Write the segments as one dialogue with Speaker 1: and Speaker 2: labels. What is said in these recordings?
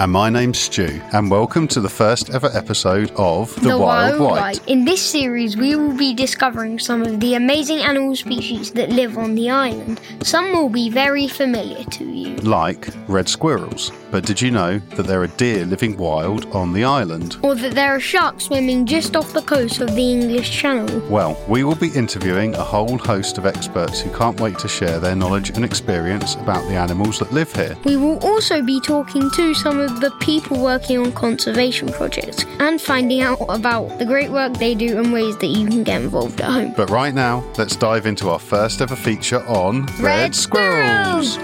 Speaker 1: My name's Rufus.
Speaker 2: And my name's Stu, and welcome to the first ever episode of The, Wild, Wight.
Speaker 1: In this series, we will be discovering some of the amazing animal species that live on the island. Some will be very familiar to you.
Speaker 2: Like red squirrels. But did you know that there are deer living wild on the island?
Speaker 1: Or that there are sharks swimming just off the coast of the English Channel.
Speaker 2: Well, we will be interviewing a whole host of experts who can't wait to share their knowledge and experience about the animals that live here.
Speaker 1: We will also be talking to some of the people working on conservation projects and finding out about the great work they do and ways that you can get involved at home.
Speaker 2: But right now, let's dive into our first ever feature on
Speaker 1: Red squirrels.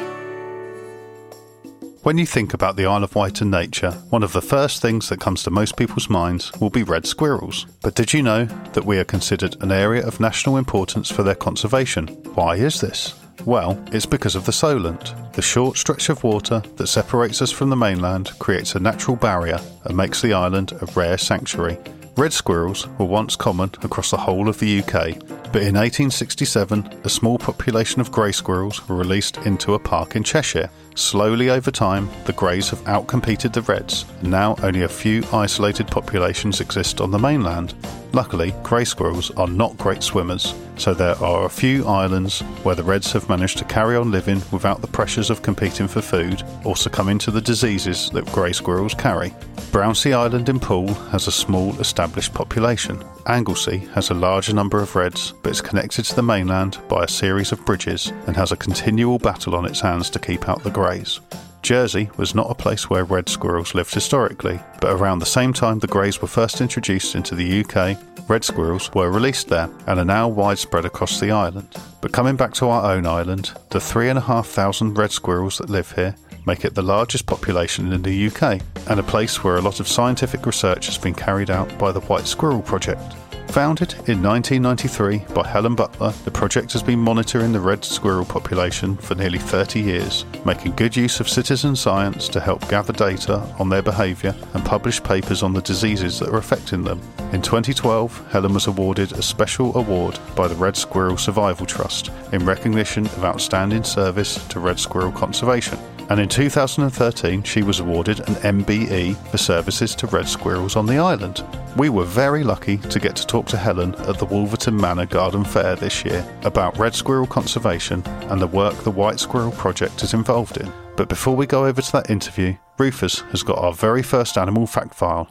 Speaker 2: When you think about the Isle of Wight and nature, one of the first things that comes to most people's minds will be red squirrels. But did you know that we are considered an area of national importance for their conservation? Why is this? Well, it's because of the Solent. The short stretch of water that separates us from the mainland creates a natural barrier and makes the island a rare sanctuary. Red squirrels were once common across the whole of the UK, but in 1867 a small population of grey squirrels were released into a park in Cheshire. Slowly over time, the greys have outcompeted the reds, and now only a few isolated populations exist on the mainland. Luckily, grey squirrels are not great swimmers, so there are a few islands where the reds have managed to carry on living without the pressures of competing for food or succumbing to the diseases that grey squirrels carry. Brownsea Island in Poole has a small established population. Anglesey has a larger number of reds, but is connected to the mainland by a series of bridges and has a continual battle on its hands to keep out the greys. Jersey was not a place where red squirrels lived historically, but around the same time the greys were first introduced into the UK, red squirrels were released there and are now widespread across the island. But coming back to our own island, the three and a half thousand red squirrels that live here make it the largest population in the UK and a place where a lot of scientific research has been carried out by the Wight Squirrel Project. Founded in 1993 by Helen Butler, the project has been monitoring the red squirrel population for nearly 30 years, making good use of citizen science to help gather data on their behaviour and publish papers on the diseases that are affecting them. In 2012, Helen was awarded a special award by the Red Squirrel Survival Trust in recognition of outstanding service to red squirrel conservation and in 2013 she was awarded an MBE for services to red squirrels on the island. We were very lucky to get to talk to Helen at the Wolverton Manor Garden Fair this year about red squirrel conservation and the work the Wight Squirrel Project is involved in. But before we go over to that interview, Rufus has got our very first animal fact file.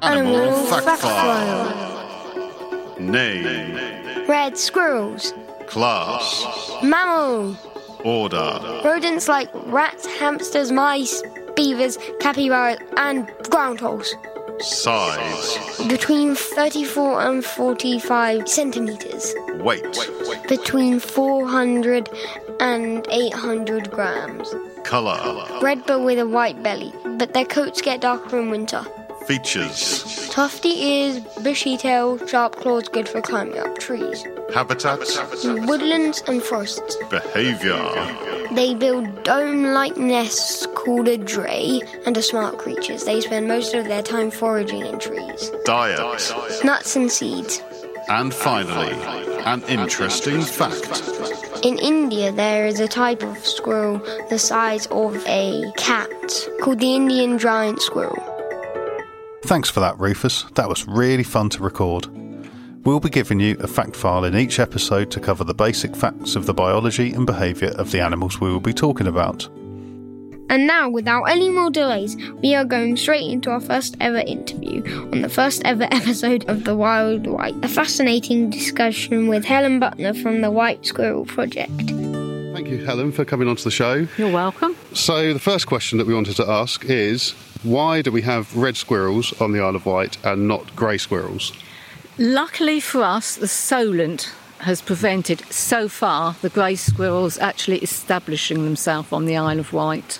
Speaker 1: Animal fact file.
Speaker 3: Name,
Speaker 1: Red squirrels.
Speaker 3: class,
Speaker 1: Mammal.
Speaker 3: Order,
Speaker 1: Rodents like rats, hamsters, mice, beavers, capybaras, and groundhogs.
Speaker 3: size,
Speaker 1: Between 34 and 45 centimeters.
Speaker 3: weight,
Speaker 1: Between 400 and 800 grams.
Speaker 3: color,
Speaker 1: Red but with a white belly, but their coats get darker in winter.
Speaker 3: Features,
Speaker 1: Tufty ears, bushy tail, sharp claws good for climbing up trees.
Speaker 3: habitat,
Speaker 1: In woodlands and forests,
Speaker 3: behavior,
Speaker 1: they build dome-like nests called a dray and are smart creatures. They spend most of their time foraging in trees.
Speaker 3: diet,
Speaker 1: Nuts and seeds.
Speaker 3: and finally, an interesting fact.
Speaker 1: In India, there is a type of squirrel the size of a cat called the Indian giant squirrel.
Speaker 2: Thanks for that, Rufus. That was really fun to record. We'll be giving you a fact file in each episode to cover the basic facts of the biology and behaviour of the animals we will be talking about.
Speaker 1: And now, without any more delays, we are going straight into our first ever interview on the first ever episode of The Wild Wight, a fascinating discussion with Helen Butler from the Wight Squirrel Project.
Speaker 2: Thank you, Helen, for coming onto the show.
Speaker 4: You're welcome.
Speaker 2: So, the first question that we wanted to ask is why do we have red squirrels on the Isle of Wight and not grey squirrels?
Speaker 4: Luckily for us, the Solent has prevented so far the grey squirrels actually establishing themselves on the Isle of Wight.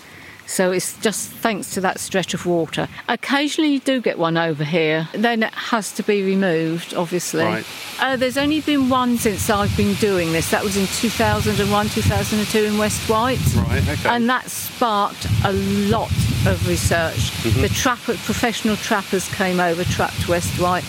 Speaker 4: So it's just thanks to that stretch of water. Occasionally you do get one over here, then it has to be removed, obviously.
Speaker 2: Right.
Speaker 4: Uh, there's only been one since I've been doing this. That was in 2001, 2002 in West Wight.
Speaker 2: Right, okay.
Speaker 4: And that sparked a lot of research. The trapper, professional trappers came over, trapped West Wight.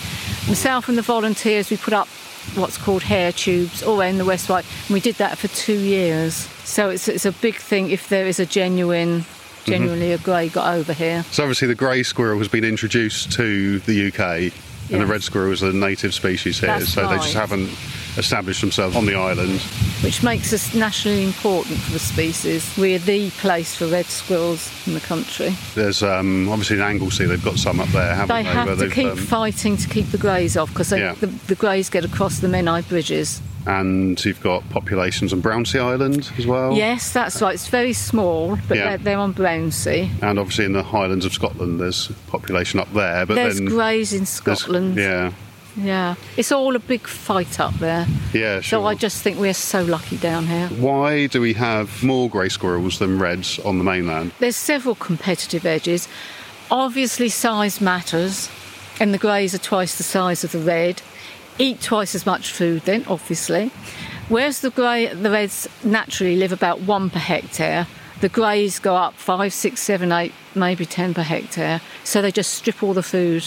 Speaker 4: Myself and the volunteers, we put up what's called hair tubes all around the West Wight. And we did that for two years. So it's, it's a big thing if there is a genuine, genuinely a grey got over here.
Speaker 2: So obviously the grey squirrel has been introduced to the UK, and the red squirrel is a native species here.
Speaker 4: That's
Speaker 2: so they just haven't established themselves on the island.
Speaker 4: which makes us nationally important for the species. We're the place for red squirrels in the country.
Speaker 2: There's um, obviously in Anglesey they've got some up there, haven't
Speaker 4: They
Speaker 2: they?
Speaker 4: have to keep
Speaker 2: um,
Speaker 4: fighting to keep the greys off because
Speaker 2: Yeah.
Speaker 4: the, the greys get across the Menai bridges.
Speaker 2: And you've got populations on Brownsea Island as well.
Speaker 4: Yes, that's right. It's very small, but
Speaker 2: Yeah.
Speaker 4: they're, they're on Brownsea.
Speaker 2: And obviously in the Highlands of Scotland, there's population up there. But
Speaker 4: There's
Speaker 2: then
Speaker 4: greys in Scotland.
Speaker 2: Yeah,
Speaker 4: Yeah. It's all a big fight up there.
Speaker 2: yeah, sure.
Speaker 4: So I just think we're so lucky down here.
Speaker 2: Why do we have more grey squirrels than reds on the mainland?
Speaker 4: There's several competitive edges. Obviously, size matters, and the greys are twice the size of the red. Eat twice as much food, then obviously. Whereas the grey, the reds naturally live about one per hectare. The greys go up five, six, seven, eight, maybe ten per hectare. So they just strip all the food,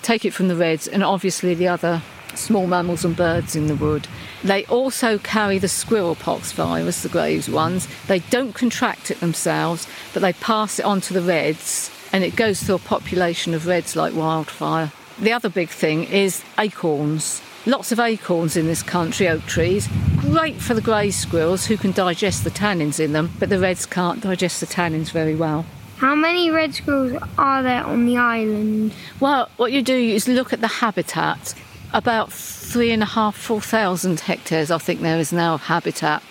Speaker 4: take it from the reds, and obviously the other small mammals and birds in the wood. They also carry the squirrel pox virus, the Graves ones. They don't contract it themselves, but they pass it on to the reds, and it goes through a population of reds like wildfire. The other big thing is acorns. Lots of acorns in this country, oak trees. Great for the grey squirrels who can digest the tannins in them, but the reds can't digest the tannins very well.
Speaker 1: How many red squirrels are there on the island?
Speaker 4: Well, what you do is look at the habitat. About three and a half, four thousand hectares, I think there is now of habitat.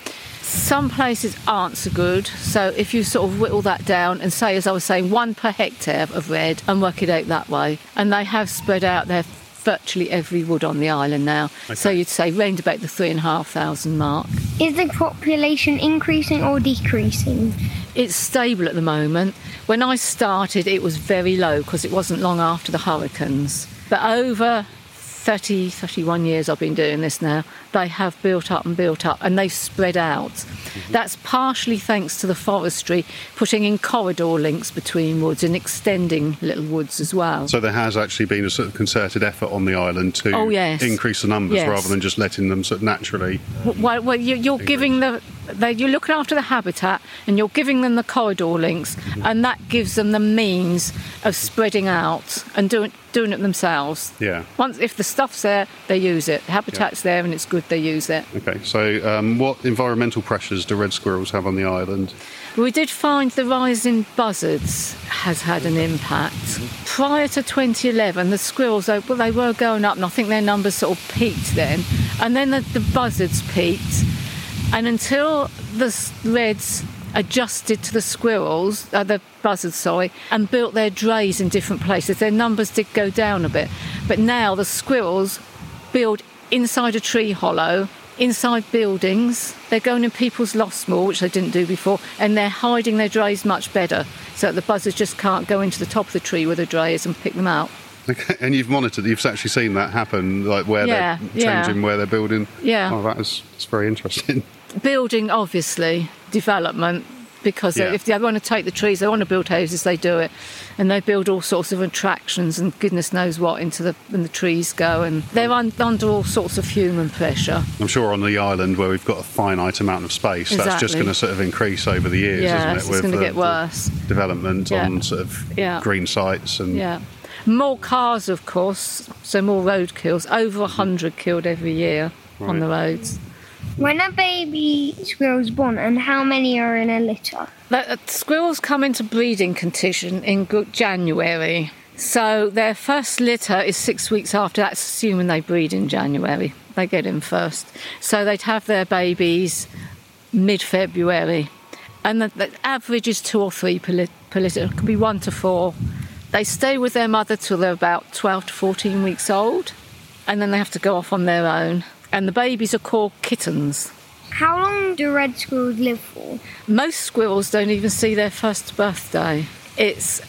Speaker 4: Some places aren't so good, so if you sort of whittle that down and say, as I was saying, one per hectare of red and work it out that way, and they have spread out there virtually every wood on the island now. So you'd say round about the three and a half thousand mark.
Speaker 1: Is the population increasing or decreasing?
Speaker 4: It's stable at the moment. When I started, it was very low because it wasn't long after the hurricanes. But over 30, 31 years I've been doing this now, they have built up and built up and they've spread out. Mm-hmm. That's partially thanks to the forestry putting in corridor links between woods and extending little woods as well.
Speaker 2: So there has actually been a sort of concerted effort on the island to
Speaker 4: Oh, yes.
Speaker 2: increase the numbers
Speaker 4: Yes.
Speaker 2: rather than just letting them sort of naturally.
Speaker 4: Well, well you, you're giving the they, you're looking after the habitat and you're giving them the corridor links, and that gives them the means of spreading out and doing doing it themselves.
Speaker 2: Yeah.
Speaker 4: Once if the stuff's there, they use it. The habitat's there and it's good, they use it.
Speaker 2: Okay. So um, what environmental pressures do red squirrels have on the island?
Speaker 4: We did find the rise in buzzards has had an impact. Prior to 2011, the squirrels, well, they were going up, and I think their numbers sort of peaked then. And then the, the buzzards peaked. And until the reds adjusted to the squirrels, uh, the buzzards, sorry, and built their drays in different places, their numbers did go down a bit. But now the squirrels build inside a tree hollow, inside buildings. They're going in people's lofts more, which they didn't do before, and they're hiding their drays much better, so that the buzzards just can't go into the top of the tree where the dray is and pick them out.
Speaker 2: Okay. And you've monitored, you've actually seen that happen, like where
Speaker 4: Yeah,
Speaker 2: they're
Speaker 4: yeah.
Speaker 2: changing where they're building.
Speaker 4: Yeah.
Speaker 2: Oh, that is that's very interesting.
Speaker 4: building obviously development because
Speaker 2: Yeah.
Speaker 4: if they want to take the trees they want to build houses they do it and they build all sorts of attractions and goodness knows what into the and the trees go and they're un, under all sorts of human pressure
Speaker 2: I'm sure on the island where we've got a finite amount of space, that's just going to sort of increase over the years,
Speaker 4: Yeah,
Speaker 2: isn't
Speaker 4: it's
Speaker 2: it? with
Speaker 4: gonna get worse.
Speaker 2: development
Speaker 4: Yeah.
Speaker 2: on sort of green sites and
Speaker 4: yeah more cars of course so more road kills over a 100 killed every year on the roads
Speaker 1: When a baby squirrel's born and how many are in a litter?
Speaker 4: The, uh, squirrels come into breeding condition in January. So their first litter is six weeks after. That's assuming they breed in January. They get in first. So they'd have their babies mid February. And the, the average is two or three per, per litter. It can be one to four. They stay with their mother till they're about 12 to 14 weeks old. And then they have to go off on their own. And the babies are called kittens.
Speaker 1: How long do red squirrels live for?
Speaker 4: Most squirrels don't even see their first birthday. It's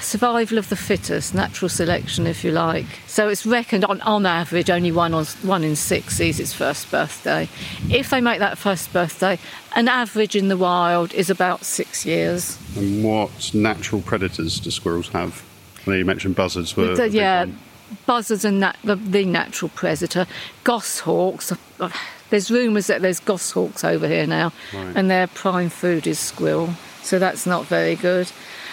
Speaker 4: survival of the fittest, natural selection, if you like. So it's reckoned on, on average only one, or, one in six sees its first birthday. If they make that first birthday, an average in the wild is about six years.
Speaker 2: And what natural predators do squirrels have? I know you mentioned buzzards were. a
Speaker 4: The-
Speaker 2: big
Speaker 4: yeah,
Speaker 2: one.
Speaker 4: Buzzards and nat- the, the natural predator. Goshawks. There's rumours that there's goshawks over here now,
Speaker 2: Right.
Speaker 4: and their prime food is squirrel. So that's not very good.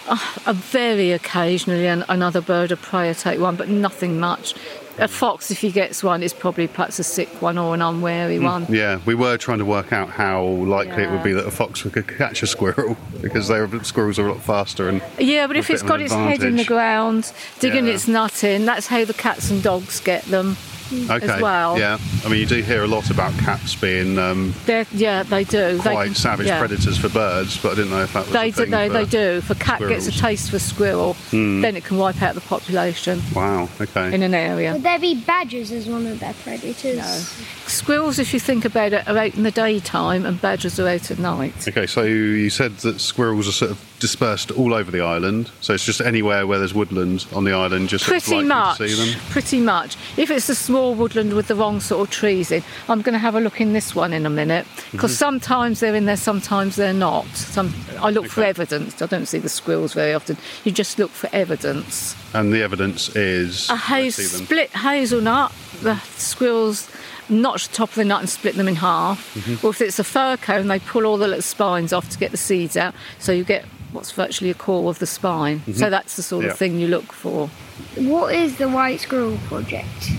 Speaker 4: Uh, very occasionally, an, another bird of prey will take one, but nothing much. A fox, if he gets one, is probably perhaps a sick one or an unwary hmm. one.
Speaker 2: Yeah, we were trying to work out how likely it would be that a fox could catch a squirrel because they're, squirrels are a lot faster and
Speaker 4: Yeah, but if it's got its head in the ground, digging
Speaker 2: Yeah.
Speaker 4: its nut in, that's how the cats and dogs get them
Speaker 2: okay.
Speaker 4: as well.
Speaker 2: Yeah, I mean you do hear a lot about cats being um,
Speaker 4: They're, yeah, they do. They
Speaker 2: quite
Speaker 4: can-
Speaker 2: savage
Speaker 4: yeah.
Speaker 2: predators for birds, but I didn't know if that was
Speaker 4: They
Speaker 2: a
Speaker 4: do,
Speaker 2: thing
Speaker 4: they,
Speaker 2: for
Speaker 4: they do. If a cat gets a. Taste for squirrel, then it can wipe out the population
Speaker 2: Wow. Okay.
Speaker 4: in an area.
Speaker 1: Would there be badgers as one of their predators?
Speaker 4: Squirrels, if you think about it, are out in the daytime and badgers are out at night.
Speaker 2: Okay, so you said that squirrels are sort of dispersed all over the island, so it's just anywhere where there's woodland on the island, just sort of
Speaker 4: Pretty much.
Speaker 2: to see them.
Speaker 4: Pretty much. If it's a small woodland with the wrong sort of trees in, I'm going to have a look in this one in a minute because
Speaker 2: Mm-hmm.
Speaker 4: sometimes they're in there, sometimes they're not. Some I look for evidence. I don't see the squirrels very often. You just look for evidence.
Speaker 2: And the evidence is
Speaker 4: a haze, split hazelnut. The squirrels notch the top of the nut and split them in half.
Speaker 2: Mm-hmm.
Speaker 4: Or if it's a fir cone, they pull all the little spines off to get the seeds out. So you get what's virtually a core of the spine. So that's the sort
Speaker 2: Mm-hmm. Yeah.
Speaker 4: of thing you look for.
Speaker 1: What is the Wight Squirrel Project?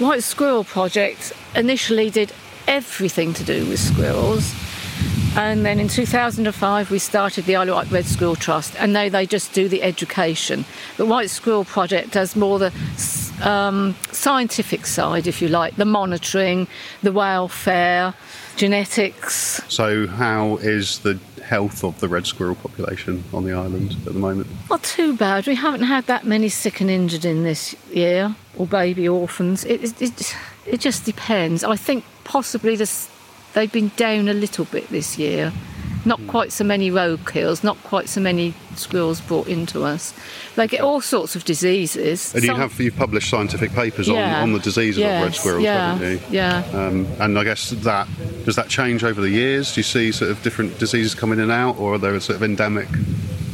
Speaker 4: Wight Squirrel Project initially did everything to do with squirrels. And then in 2005, we started the Isle of Wight Red Squirrel Trust, and now they just do the education. The Wight Squirrel Project does more the um, scientific side, if you like, the monitoring, the welfare, genetics.
Speaker 2: So, how is the health of the red squirrel population on the island at the moment?
Speaker 4: Not too bad. We haven't had that many sick and injured in this year, or baby orphans. It, it, it, it just depends. I think possibly this, they've been down a little bit this year. Not quite so many road kills, not quite so many squirrels brought into us. They get all sorts of diseases.
Speaker 2: And you
Speaker 4: Some-
Speaker 2: have you've published scientific papers
Speaker 4: Yeah.
Speaker 2: on, on the diseases of red
Speaker 4: Yes,
Speaker 2: squirrels,
Speaker 4: yeah,
Speaker 2: haven't you?
Speaker 4: Yeah.
Speaker 2: Um, and I guess that does that change over the years? Do you see sort of different diseases coming in and out, or are there sort of endemic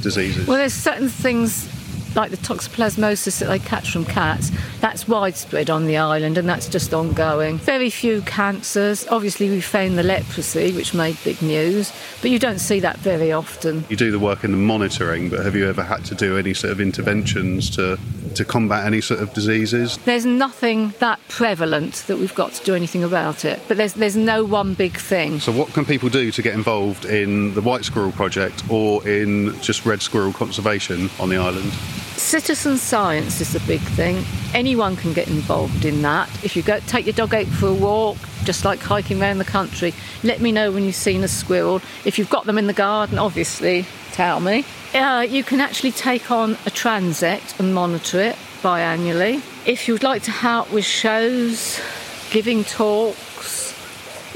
Speaker 2: diseases?
Speaker 4: Well, there's certain things like the toxoplasmosis that they catch from cats. That's widespread on the island, and that's just ongoing. Very few cancers. Obviously, we found the leprosy, which made big news, but you don't see that very often.
Speaker 2: you do the work in the monitoring, but have you ever had to do any sort of interventions to to combat any sort of diseases?
Speaker 4: There's nothing that prevalent that we've got to do anything about it. But there's there's no one big thing.
Speaker 2: So, what can people do to get involved in the Wight Squirrel Project or in just red squirrel conservation on the island?
Speaker 4: Citizen science is the big thing. Anyone can get involved in that. If you go take your dog out for a walk, just like hiking around the country, let me know when you've seen a squirrel. If you've got them in the garden, obviously, tell me. Uh, you can actually take on a transect and monitor it biannually. If you'd like to help with shows, giving talks,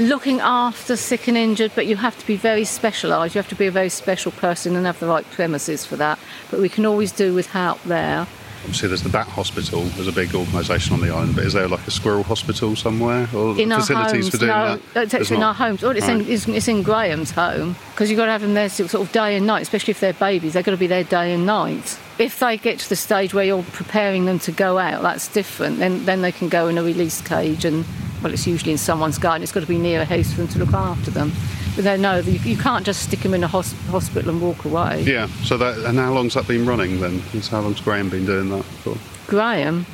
Speaker 4: looking after sick and injured, but you have to be very specialised. You have to be a very special person and have the right premises for that. But we can always do with help there.
Speaker 2: Obviously, there's the Bat Hospital. There's a big organisation on the island, but is there like a squirrel hospital somewhere or
Speaker 4: In our
Speaker 2: facilities
Speaker 4: homes,
Speaker 2: for doing
Speaker 4: no,
Speaker 2: that?
Speaker 4: it's actually in our homes. Oh, it's,
Speaker 2: Right.
Speaker 4: in, it's, it's in Graham's home because you've got to have them there sort of day and night, especially if they're babies. They've got to be there day and night. If they get to the stage where you're preparing them to go out, that's different. Then, then they can go in a release cage and, well, it's usually in someone's garden. It's got to be near a house for them to look after them. But they know that you, can't just stick them in a hos- hospital and walk away.
Speaker 2: Yeah. So that and how long's that been running then? Is how long's Graham been doing that for?
Speaker 4: Graham,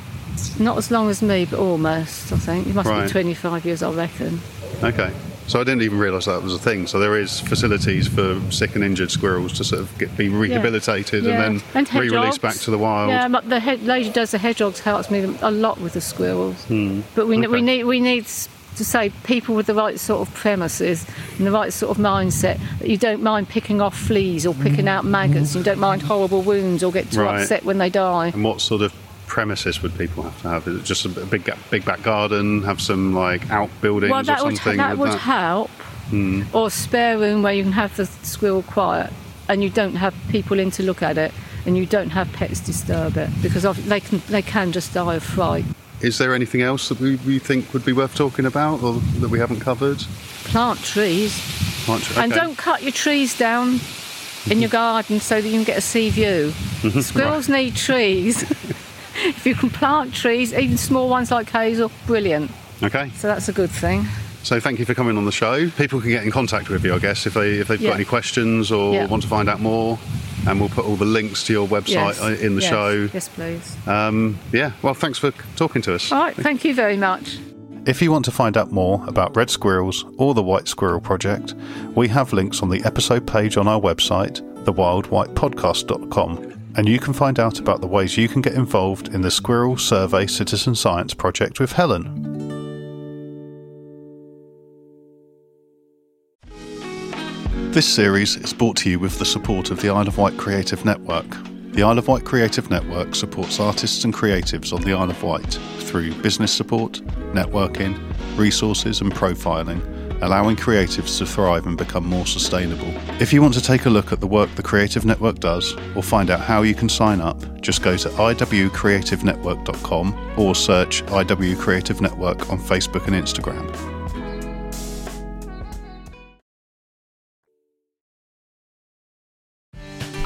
Speaker 4: not as long as me, but almost, I think. He must
Speaker 2: Right.
Speaker 4: be 25 years, I reckon.
Speaker 2: Okay. So I didn't even realise that was a thing. So there is facilities for sick and injured squirrels to sort of get, be rehabilitated
Speaker 4: Yeah.
Speaker 2: and
Speaker 4: And
Speaker 2: then re-released back to the wild.
Speaker 4: Yeah, the head, lady does the hedgehogs helps me a lot with the squirrels. Hmm. But we,
Speaker 2: Okay.
Speaker 4: we need we need to say people with the right sort of premises and the right sort of mindset that you don't mind picking off fleas or picking hmm. out maggots. You don't mind horrible wounds or get too
Speaker 2: Right.
Speaker 4: upset when they die.
Speaker 2: And what sort of premises would people have to have? Is it just a big big back garden? Have some like outbuildings
Speaker 4: Well, that
Speaker 2: or
Speaker 4: would
Speaker 2: something?
Speaker 4: that
Speaker 2: with
Speaker 4: would help. Hmm. Or a spare room where you can have the squirrel quiet and you don't have people in to look at it. And you don't have pets disturb it because they can they can just die of fright.
Speaker 2: Is there anything else that we, we think would be worth talking about or that we haven't covered?
Speaker 4: Plant trees
Speaker 2: Aren't-
Speaker 4: And don't cut your trees down in your mm-hmm. garden so that you can get a sea view. Mm-hmm. Squirrels need trees. If you can plant trees, even small ones like hazel, brilliant.
Speaker 2: Okay.
Speaker 4: So that's a good thing.
Speaker 2: So thank you for coming on the show. People can get in contact with you, I guess, if they if they've
Speaker 4: Yeah.
Speaker 2: got any questions or
Speaker 4: Yeah.
Speaker 2: want to find out more. And we'll put all the links to your website
Speaker 4: Yes.
Speaker 2: uh, in the
Speaker 4: Yes.
Speaker 2: show.
Speaker 4: Yes, please.
Speaker 2: Um, yeah. Well, thanks for talking to us.
Speaker 4: All right, thank you very much.
Speaker 2: If you want to find out more about red squirrels or the Wight Squirrel Project, we have links on the episode page on our website, thewildwightpodcast.com, and you can find out about the ways you can get involved in the Squirrel Survey Citizen Science Project with Helen. This series is brought to you with the support of the Isle of Wight Creative Network. The Isle of Wight Creative Network supports artists and creatives on the Isle of Wight through business support, networking, resources, and profiling, allowing creatives to thrive and become more sustainable. If you want to take a look at the work the Creative Network does or find out how you can sign up, just go to iwcreativenetwork.com or search IW Creative Network on Facebook and Instagram.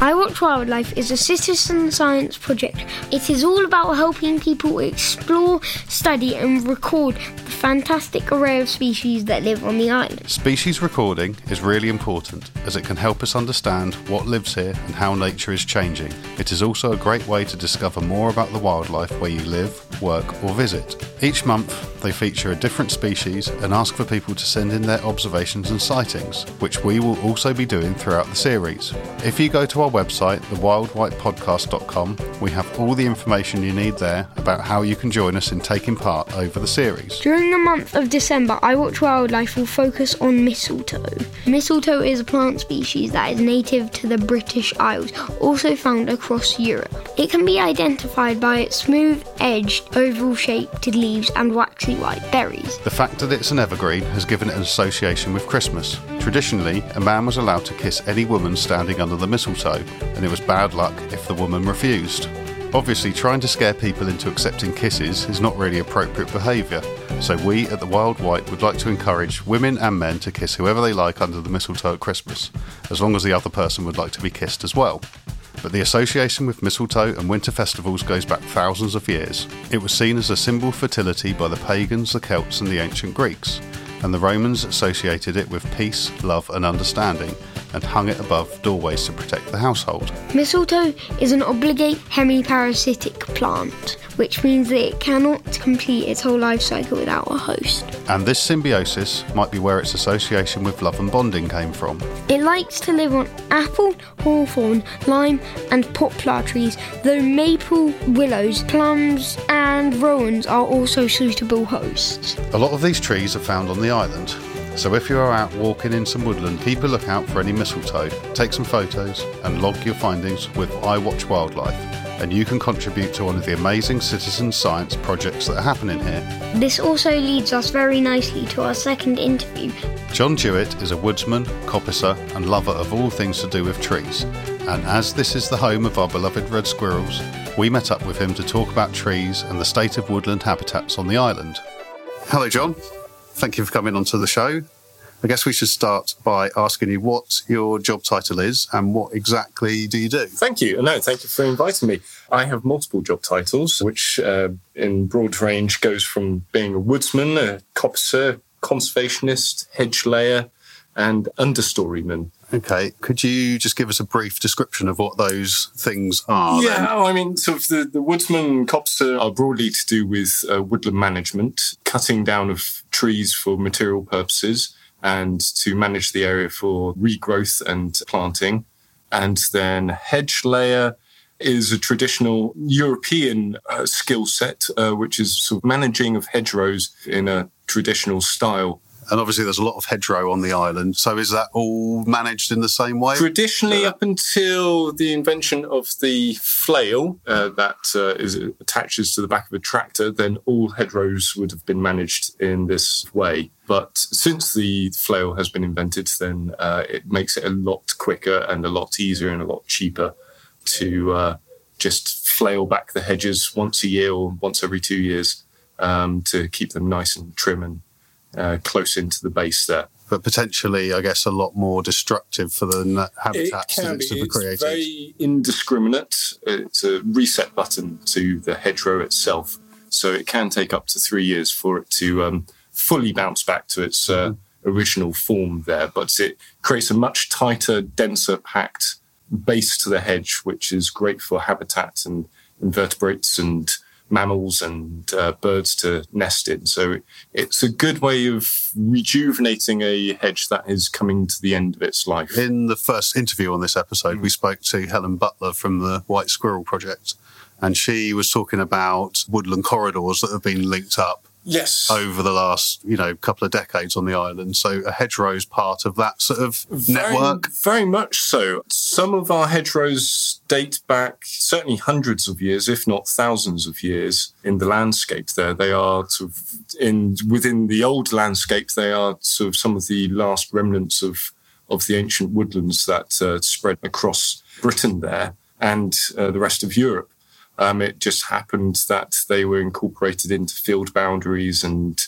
Speaker 1: iWatch Wildlife is a citizen science project. It is all about helping people explore, study, and record the fantastic array of species that live on the island.
Speaker 2: Species recording is really important as it can help us understand what lives here and how nature is changing. It is also a great way to discover more about the wildlife where you live, work, or visit. Each month, they feature a different species and ask for people to send in their observations and sightings, which we will also be doing throughout the series. If you go to our website, thewildwightpodcast.com, we have all the information you need there about how you can join us in taking part over the series.
Speaker 1: During the month of December, iWatch Wildlife will focus on mistletoe. Mistletoe is a plant species that is native to the British Isles, also found across Europe. It can be identified by its smooth edged, oval shaped leaves and waxy white berries.
Speaker 2: The fact that it's an evergreen has given it an association with Christmas. Traditionally, a man was allowed to kiss any woman standing under the mistletoe, and it was bad luck if the woman refused. Obviously, trying to scare people into accepting kisses is not really appropriate behaviour, so we at the Wild Wight would like to encourage women and men to kiss whoever they like under the mistletoe at Christmas, as long as the other person would like to be kissed as well. But the association with mistletoe and winter festivals goes back thousands of years. It was seen as a symbol of fertility by the pagans, the Celts, and the ancient Greeks, and the Romans associated it with peace, love, and understanding, and hung it above doorways to protect the household.
Speaker 1: Mistletoe is an obligate hemiparasitic plant, which means that it cannot complete its whole life cycle without a host.
Speaker 2: And this symbiosis might be where its association with love and bonding came from.
Speaker 1: It likes to live on apple, hawthorn, lime, and poplar trees, though maple, willows, plums, and rowans are also suitable hosts.
Speaker 2: A lot of these trees are found on the island, so if you are out walking in some woodland, keep a lookout for any mistletoe, take some photos, and log your findings with iWatch Wildlife, and you can contribute to one of the amazing citizen science projects that are happening here.
Speaker 1: This also leads us very nicely to our second interview.
Speaker 2: Jon Jewett is a woodsman, coppicer, and lover of all things to do with trees. And as this is the home of our beloved red squirrels, we met up with him to talk about trees and the state of woodland habitats on the island. Hello, Jon. Thank you for coming onto the show. I guess we should start by asking you what your job title is and what exactly do you do?
Speaker 5: Thank you. No, thank you for inviting me. I have multiple job titles, which uh, in broad range goes from being a woodsman, a coppicer, conservationist, hedge layer, and understoryman.
Speaker 2: Okay, could you just give us a brief description of what those things are?
Speaker 5: yeah,
Speaker 2: then?
Speaker 5: I mean, sort of the, the woodsman and coppicer are broadly to do with uh, woodland management, cutting down of trees for material purposes, and to manage the area for regrowth and planting. And then hedge layer is a traditional European uh, skill set, uh, which is sort of managing of hedgerows in a traditional style.
Speaker 2: And obviously, there's a lot of hedgerow on the island. So, is that all managed in the same way?
Speaker 5: Traditionally, up until the invention of the flail uh, that uh, is attaches to the back of a tractor, then all hedgerows would have been managed in this way. But since the flail has been invented, then uh, it makes it a lot quicker and a lot easier and a lot cheaper to uh, just flail back the hedges once a year or once every two years um, to keep them nice and trim and uh, close into the base there.
Speaker 2: but potentially, I guess, a lot more destructive for the na-
Speaker 5: It
Speaker 2: habitats that
Speaker 5: can be.
Speaker 2: it's
Speaker 5: It's very indiscriminate. It's a reset button to the hedgerow itself, so it can take up to three years for it to um, fully bounce back to its uh, original form there. But it creates a much tighter, denser, packed base to the hedge, which is great for habitat and invertebrates and mammals and uh, birds to nest in. So it's a good way of rejuvenating a hedge that is coming to the end of its life.
Speaker 2: In the first interview on this episode, we spoke to Helen Butler from the Wight Squirrel Project, and she was talking about woodland corridors that have been linked up
Speaker 5: Yes.
Speaker 2: over the last, you know, couple of decades on the island. So a hedgerow is part of that sort of
Speaker 5: Very-
Speaker 2: network.
Speaker 5: Very much so. Some of our hedgerows date back certainly hundreds of years, if not thousands of years, in the landscape. There, they are sort of in within the old landscape. They are sort of some of the last remnants of of the ancient woodlands that uh, spread across Britain there and uh, the rest of Europe. Um, it just happened that they were incorporated into field boundaries and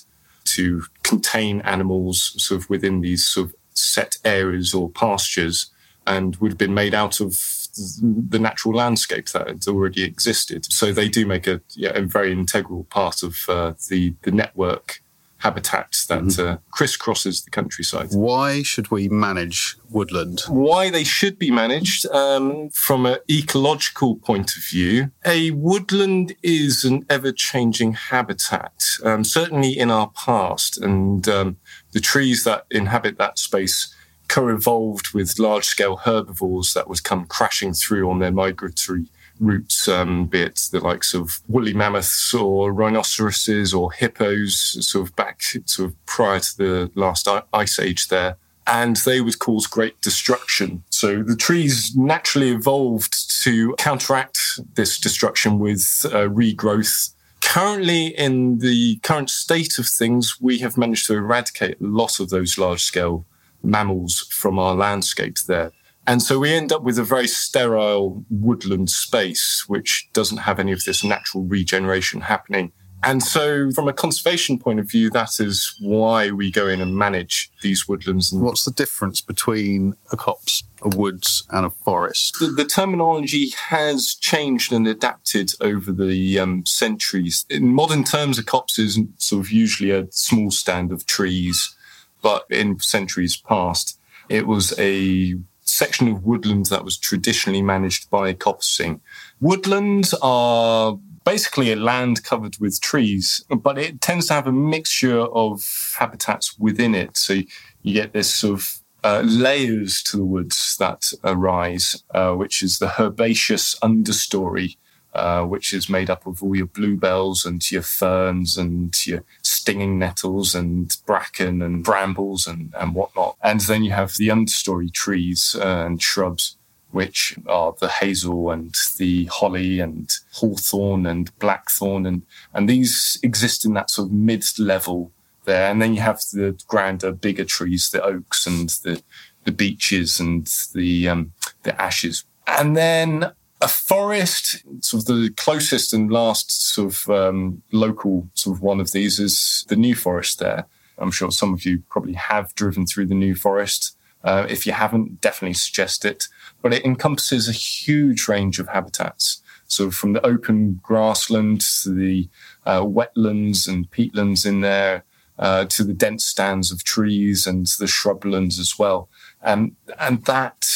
Speaker 5: to contain animals sort of within these sort of set areas or pastures and would have been made out of the natural landscape that already existed. So they do make a, yeah, a very integral part of uh, the, the network habitat that uh, crisscrosses the countryside
Speaker 2: Why should we manage woodland?
Speaker 5: why they should be managed um, from an ecological point of view. A woodland is an ever changing habitat, um, certainly in our past. And um, the trees that inhabit that space co evolved with large scale herbivores that would come crashing through on their migratory routes, um, be it the likes of woolly mammoths or rhinoceroses or hippos, sort of back sort of prior to the last ice age there and they would cause great destruction. So the trees naturally evolved to counteract this destruction with uh, regrowth. Currently, in the current state of things, we have managed to eradicate a lot of those large scale mammals from our landscape there. And so we end up with a very sterile woodland space, which doesn't have any of this natural regeneration happening. And so, from a conservation point of view, that is why we go in and manage these woodlands.
Speaker 2: What's the difference between a copse, a woods, and a forest?
Speaker 5: the, the terminology has changed and adapted over the um, centuries. In modern terms, a copse is sort of usually a small stand of trees, but in centuries past, it was a section of woodland that was traditionally managed by coppicing. Woodlands are basically a land covered with trees, but it tends to have a mixture of habitats within it. So you get this sort of uh, layers to the woods that arise, uh, which is the herbaceous understory, uh, which is made up of all your bluebells and your ferns and your stinging nettles and bracken and brambles and, and whatnot. And then you have the understory trees uh, and shrubs, which are the hazel and the holly and hawthorn and blackthorn. And, and these exist in that sort of mid level there. And then you have the grander, bigger trees, the oaks and the, the beeches and the, um, the ashes. And then a forest, sort of the closest and last sort of um, local sort of one of these is the New Forest there. I'm sure some of you probably have driven through the New Forest. Uh, if you haven't, definitely suggest it. But it encompasses a huge range of habitats. So from the open grassland to the uh, wetlands and peatlands in there, uh, to the dense stands of trees and the shrublands as well. And, and that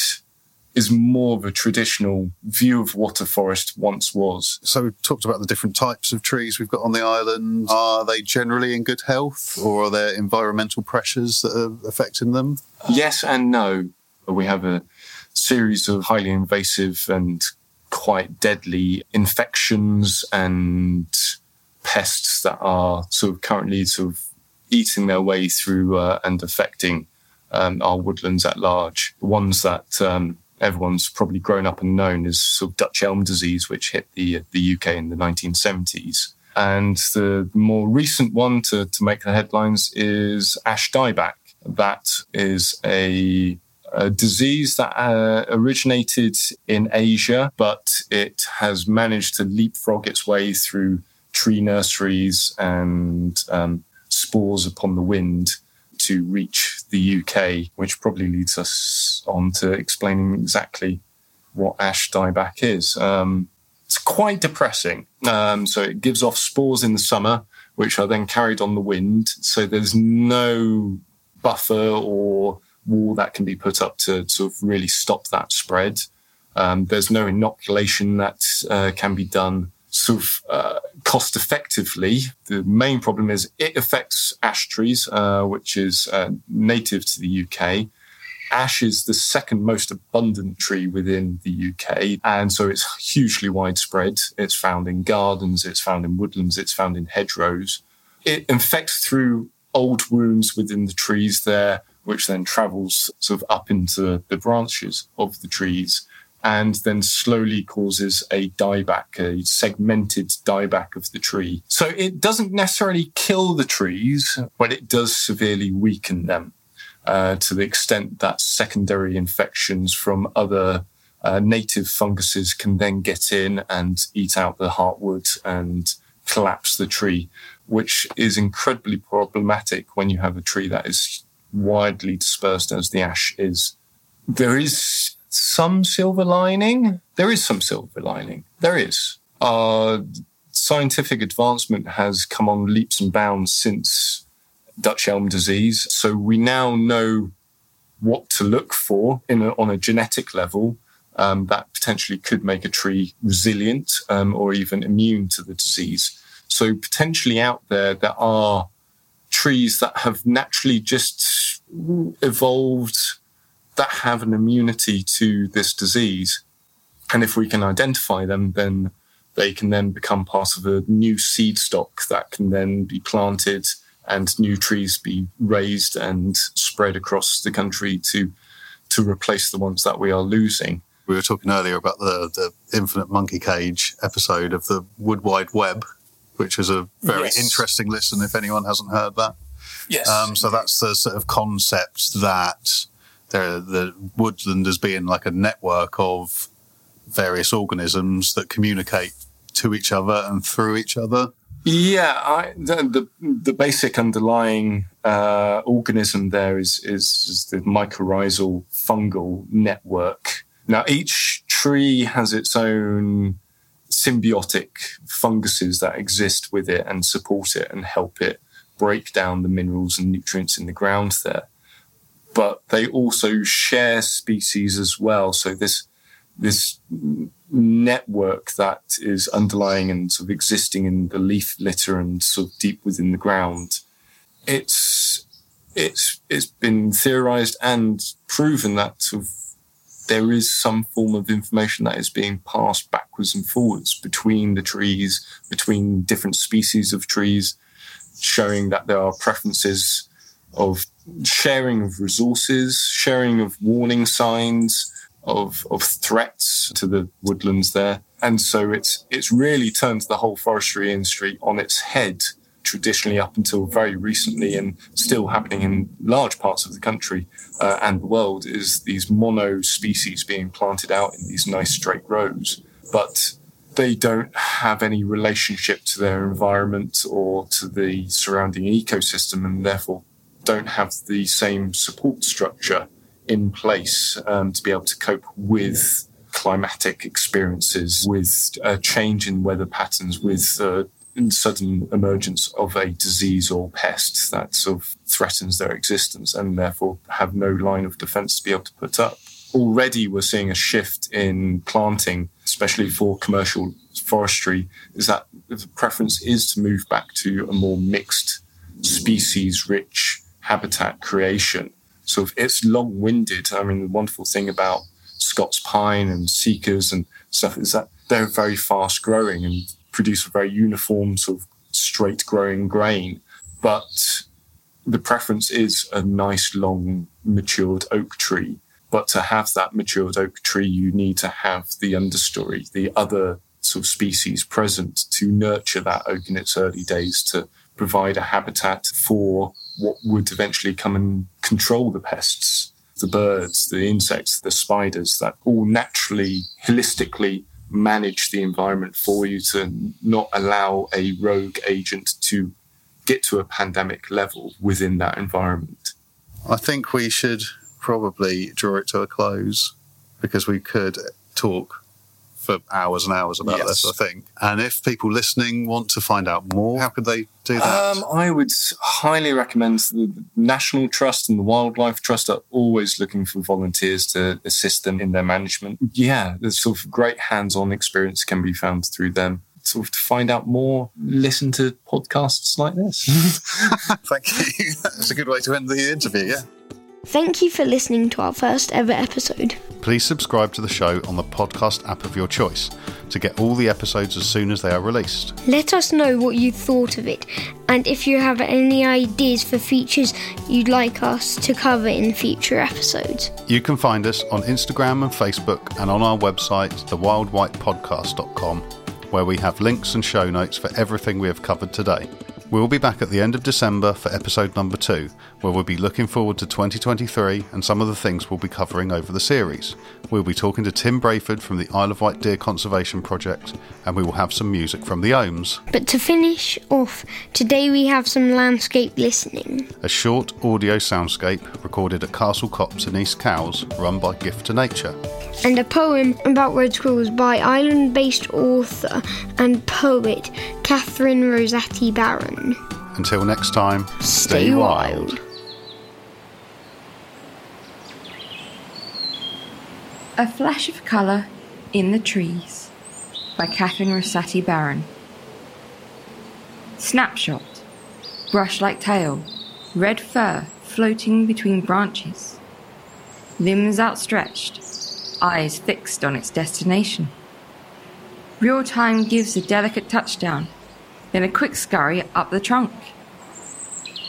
Speaker 5: is more of a traditional view of what a forest once was.
Speaker 2: So we've talked about the different types of trees we've got on the island. Are they generally in good health, or are there environmental pressures that are affecting them?
Speaker 5: Yes and no. We have a series of highly invasive and quite deadly infections and pests that are sort of currently sort of eating their way through uh, and affecting um, our woodlands at large. Ones that um, everyone's probably grown up and known is sort of Dutch elm disease, which hit the the UK in the 1970s. And the more recent one to, to make the headlines is ash dieback. That is a, a disease that uh, originated in Asia, but it has managed to leapfrog its way through tree nurseries and um, spores upon the wind to reach the UK, which probably leads us on to explaining exactly what ash dieback is. Um, it's quite depressing. Um, so it gives off spores in the summer, which are then carried on the wind. So there's no buffer or wall that can be put up to sort of really stop that spread. Um, there's no inoculation that uh, can be done sort of uh, cost effectively. The main problem is it affects ash trees, uh, which is uh, native to the UK. Ash is the second most abundant tree within the UK, and so it's hugely widespread. It's found in gardens, it's found in woodlands, it's found in hedgerows. It infects through old wounds within the trees there, which then travels sort of up into the branches of the trees and then slowly causes a dieback, a segmented dieback of the tree. So it doesn't necessarily kill the trees, but it does severely weaken them uh, to the extent that secondary infections from other uh, native funguses can then get in and eat out the heartwood and collapse the tree, which is incredibly problematic when you have a tree that is widely dispersed as the ash is. There is some silver lining. There is some silver lining. There is. Uh, scientific advancement has come on leaps and bounds since Dutch elm disease. So we now know what to look for in a, on a genetic level um, that potentially could make a tree resilient um, or even immune to the disease. So potentially out there, there are trees that have naturally just evolved that have an immunity to this disease. And if we can identify them, then they can then become part of a new seed stock that can then be planted and new trees be raised and spread across the country to to replace the ones that we are losing.
Speaker 2: We were talking earlier about the, the Infinite Monkey Cage episode of the Wood Wide Web, which is a very yes. interesting listen if anyone hasn't heard that.
Speaker 5: Yes.
Speaker 2: Um, so that's the sort of concept that the, the woodland as being like a network of various organisms that communicate to each other and through each other.
Speaker 5: Yeah, I, the, the, basic underlying uh, organism there is, is, is the mycorrhizal fungal network. Now, each tree has its own symbiotic funguses that exist with it and support it and help it break down the minerals and nutrients in the ground there but they also share species as well. So this this network that is underlying and sort of existing in the leaf litter and sort of deep within the ground, it's it's it's been theorized and proven that sort of there is some form of information that is being passed backwards and forwards between the trees, between different species of trees, showing that there are preferences of sharing of resources, sharing of warning signs, of, of threats to the woodlands there. And so it's, it's really turned the whole forestry industry on its head traditionally up until very recently and still happening in large parts of the country uh, and the world is these mono species being planted out in these nice straight rows. But they don't have any relationship to their environment or to the surrounding ecosystem and therefore don't have the same support structure in place um, to be able to cope with climatic experiences, with a change in weather patterns, with uh, sudden emergence of a disease or pest that sort of threatens their existence and therefore have no line of defense to be able to put up. Already we're seeing a shift in planting, especially for commercial forestry, is that the preference is to move back to a more mixed species rich habitat creation. So it's long winded. I mean, the wonderful thing about Scots pine and Sitkas and stuff is that they're very fast growing and produce a very uniform sort of straight growing grain. But the preference is a nice long matured oak tree. But to have that matured oak tree, you need to have the understory, the other sort of species present to nurture that oak in its early days to provide a habitat for what would eventually come and control the pests the birds, the insects, the spiders that all naturally, holistically manage the environment for you to not allow a rogue agent to get to a pandemic level within that environment.
Speaker 2: I think we should probably draw it to a close because we could talk for hours and hours about
Speaker 5: Yes.
Speaker 2: this, I think. And if people listening want to find out more, how could they do that?
Speaker 5: Um, I would highly recommend the National Trust and the Wildlife Trust are always looking for volunteers to assist them in their management. Yeah, there's sort of great hands-on experience can be found through them. Sort of to find out more, listen to podcasts like this.
Speaker 2: Thank you. That's a good way to end the interview, yeah.
Speaker 1: Thank you for listening to our first ever episode.
Speaker 2: Please subscribe to the show on the podcast app of your choice to get all the episodes as soon as they are released.
Speaker 1: Let us know what you thought of it, and if you have any ideas for features you'd like us to cover in future episodes.
Speaker 2: You can find us on Instagram and Facebook and on our website, thewildwightpodcast.com, where we have links and show notes for everything we have covered today. We'll be back at the end of December for episode number two, where we'll be looking forward to 2023 and some of the things we'll be covering over the series. We'll be talking to Tim Brayford from the Isle of Wight Deer Conservation Project, and we will have some music from the Ohms.
Speaker 1: But to finish off, today we have some landscape listening.
Speaker 2: a short audio soundscape recorded at Castle Copse in East Cowes, run by Gift to Nature.
Speaker 1: and a poem about red squirrels by island based author and poet Kathryn Rosati Baron.
Speaker 2: Until next time,
Speaker 1: Stay wild.
Speaker 6: A Flash of Colour in the Trees by Kathryn Rosati Baron. Snapshot Brush like tail, red fur floating between branches, limbs outstretched, eyes fixed on its destination. Real time gives a delicate touchdown, then a quick scurry up the trunk.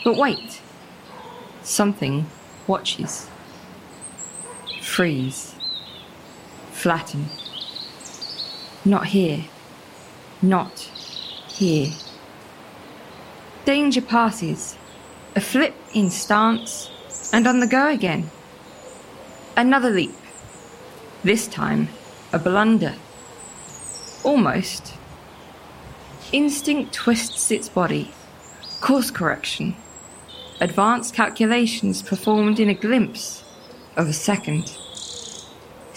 Speaker 6: But wait, something watches. Freeze flatten. Not here. Not here. Danger passes. A flip in stance, and on the go again. Another leap. This time, a blunder. Almost. Instinct twists its body. Course correction. Advanced calculations performed in a glimpse of a second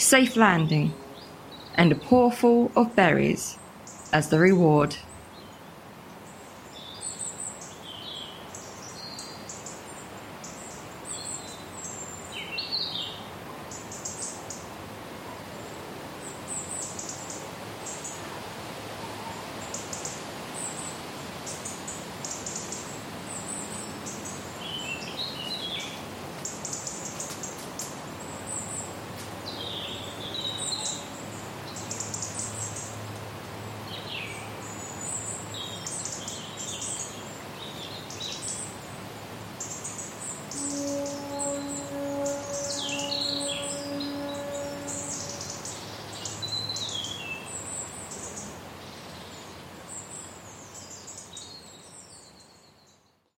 Speaker 6: safe landing, and a pourful of berries as the reward.